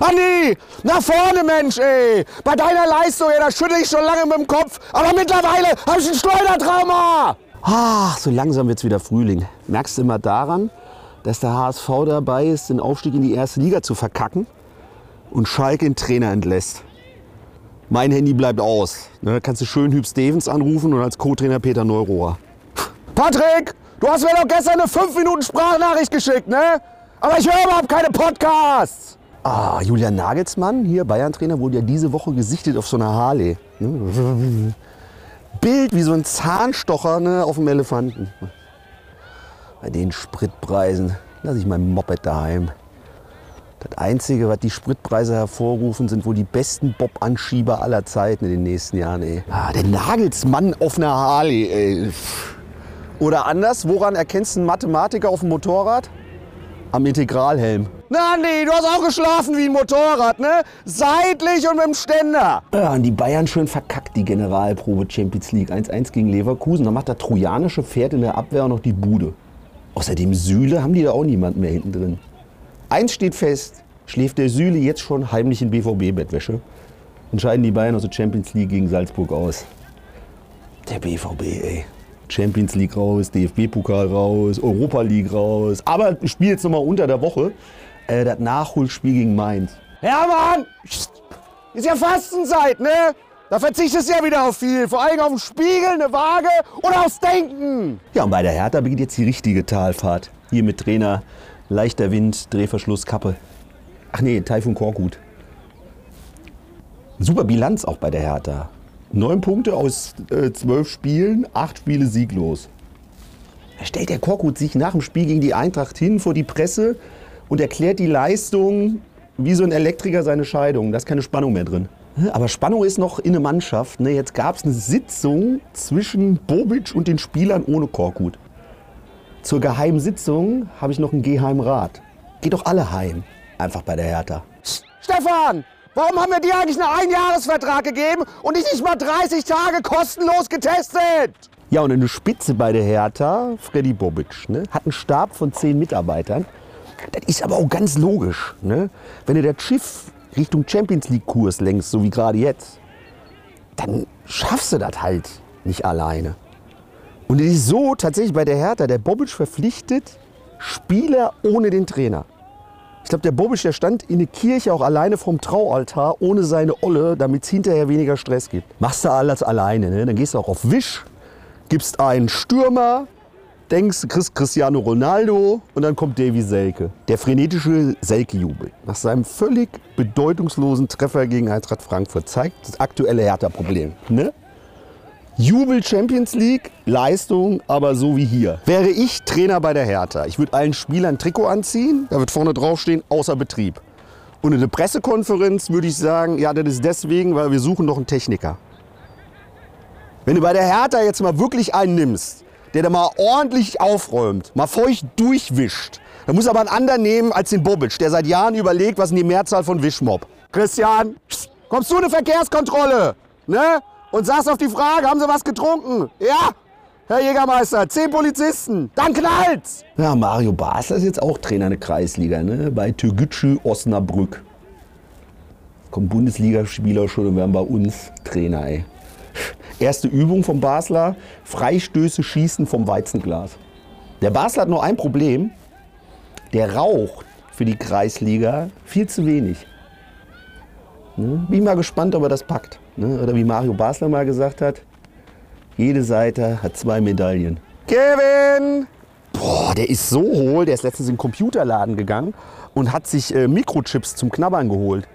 Andi, nach vorne, Mensch, ey. Bei deiner Leistung, ey, da schüttle ich schon lange mit dem Kopf. Aber mittlerweile habe ich ein Schleudertrauma. Ach, so langsam wird's wieder Frühling. Merkst du immer daran, dass der HSV dabei ist, den Aufstieg in die erste Liga zu verkacken und Schalke den Trainer entlässt. Mein Handy bleibt aus. Ne, kannst du schön Hüb Stevens anrufen und als Co-Trainer Peter Neurohrer. Patrick, du hast mir doch gestern eine 5 Minuten Sprachnachricht geschickt, ne? Aber ich höre überhaupt keine Podcasts. Ah, Julian Nagelsmann, hier Bayern-Trainer, wurde ja diese Woche gesichtet auf so einer Harley. Ne? Bild wie so ein Zahnstocher ne, auf dem Elefanten. Bei den Spritpreisen lasse ich mein Moped daheim. Das Einzige, was die Spritpreise hervorrufen, sind wohl die besten Bob-Anschieber aller Zeiten in den nächsten Jahren. Ey. Ah, der Nagelsmann auf einer Harley. Ey. Oder anders, woran erkennst du einen Mathematiker auf dem Motorrad? Am Integralhelm. Na nee, du hast auch geschlafen wie ein Motorrad, ne? Seitlich und mit dem Ständer. Ja, und die Bayern schön verkackt, die Generalprobe Champions League. 1-1 gegen Leverkusen. Da macht das trojanische Pferd in der Abwehr noch die Bude. Außerdem Süle haben die da auch niemanden mehr hinten drin. Eins steht fest, schläft der Süle jetzt schon heimlich in BVB-Bettwäsche. Entscheiden die Bayern aus der Champions League gegen Salzburg aus. Der BVB, ey. Champions League raus, DFB-Pokal raus, Europa League raus. Aber Spiel jetzt nochmal unter der Woche. Äh, das Nachholspiel gegen Mainz. Ja, Mann! Ist ja Fastenzeit, ne? Da verzichtest du ja wieder auf viel. Vor allem auf den Spiegel, eine Waage oder aufs Denken. Ja, und bei der Hertha beginnt jetzt die richtige Talfahrt. Hier mit Trainer, leichter Wind, Drehverschluss, Kappe. Ach nee, Taifun Korkut. Super Bilanz auch bei der Hertha. Neun Punkte aus äh, zwölf Spielen, acht Spiele sieglos. Da stellt der Korkut sich nach dem Spiel gegen die Eintracht hin vor die Presse und erklärt die Leistung wie so ein Elektriker seine Scheidung. Da ist keine Spannung mehr drin. Aber Spannung ist noch in der Mannschaft. Ne? Jetzt gab es eine Sitzung zwischen Bobic und den Spielern ohne Korkut. Zur geheimen Sitzung habe ich noch einen Geheimrat. Geht doch alle heim. Einfach bei der Hertha. Stefan, warum haben wir dir eigentlich einen Einjahresvertrag gegeben und dich nicht mal 30 Tage kostenlos getestet? Ja, und eine Spitze bei der Hertha, Freddy Bobic, ne, hat einen Stab von zehn Mitarbeitern. Das ist aber auch ganz logisch. Ne? Wenn du das Schiff Richtung Champions League Kurs lenkst, so wie gerade jetzt, dann schaffst du das halt nicht alleine. Und es ist so tatsächlich bei der Hertha, der Bobic verpflichtet Spieler ohne den Trainer. Ich glaube, der Bobic, der stand in der Kirche auch alleine vom Traualtar, ohne seine Olle, damit es hinterher weniger Stress gibt. Machst du alles alleine, ne? dann gehst du auch auf Wisch, gibst einen Stürmer, denkst, du kriegst Cristiano Ronaldo und dann kommt Davy Selke. Der frenetische Selke-Jubel nach seinem völlig bedeutungslosen Treffer gegen Eintracht Frankfurt zeigt das aktuelle Hertha-Problem. Ne? Jubel Champions League, Leistung, aber so wie hier. Wäre ich Trainer bei der Hertha, ich würde allen Spielern Trikot anziehen, da wird vorne draufstehen, außer Betrieb. Und in der Pressekonferenz würde ich sagen, ja, das ist deswegen, weil wir suchen noch einen Techniker. Wenn du bei der Hertha jetzt mal wirklich einen nimmst, der da mal ordentlich aufräumt, mal feucht durchwischt, dann muss aber einen anderen nehmen als den Bobic, der seit Jahren überlegt, was ist die Mehrzahl von Wischmob. Christian, kommst du in eine Verkehrskontrolle? Ne? Und saß auf die Frage, haben Sie was getrunken? Ja, Herr Jägermeister, zehn Polizisten, dann knallt's! Ja, Mario Basler ist jetzt auch Trainer in der Kreisliga, ne? bei Türgücü Osnabrück. Kommen Bundesligaspieler schon und werden bei uns Trainer, ey. Erste Übung vom Basler, Freistöße schießen vom Weizenglas. Der Basler hat nur ein Problem, der raucht für die Kreisliga viel zu wenig. Ne? Bin mal gespannt, ob er das packt. Ne? Oder wie Mario Basler mal gesagt hat, jede Seite hat zwei Medaillen. Kevin! Boah, der ist so hohl, der ist letztens in den Computerladen gegangen und hat sich äh, Mikrochips zum Knabbern geholt.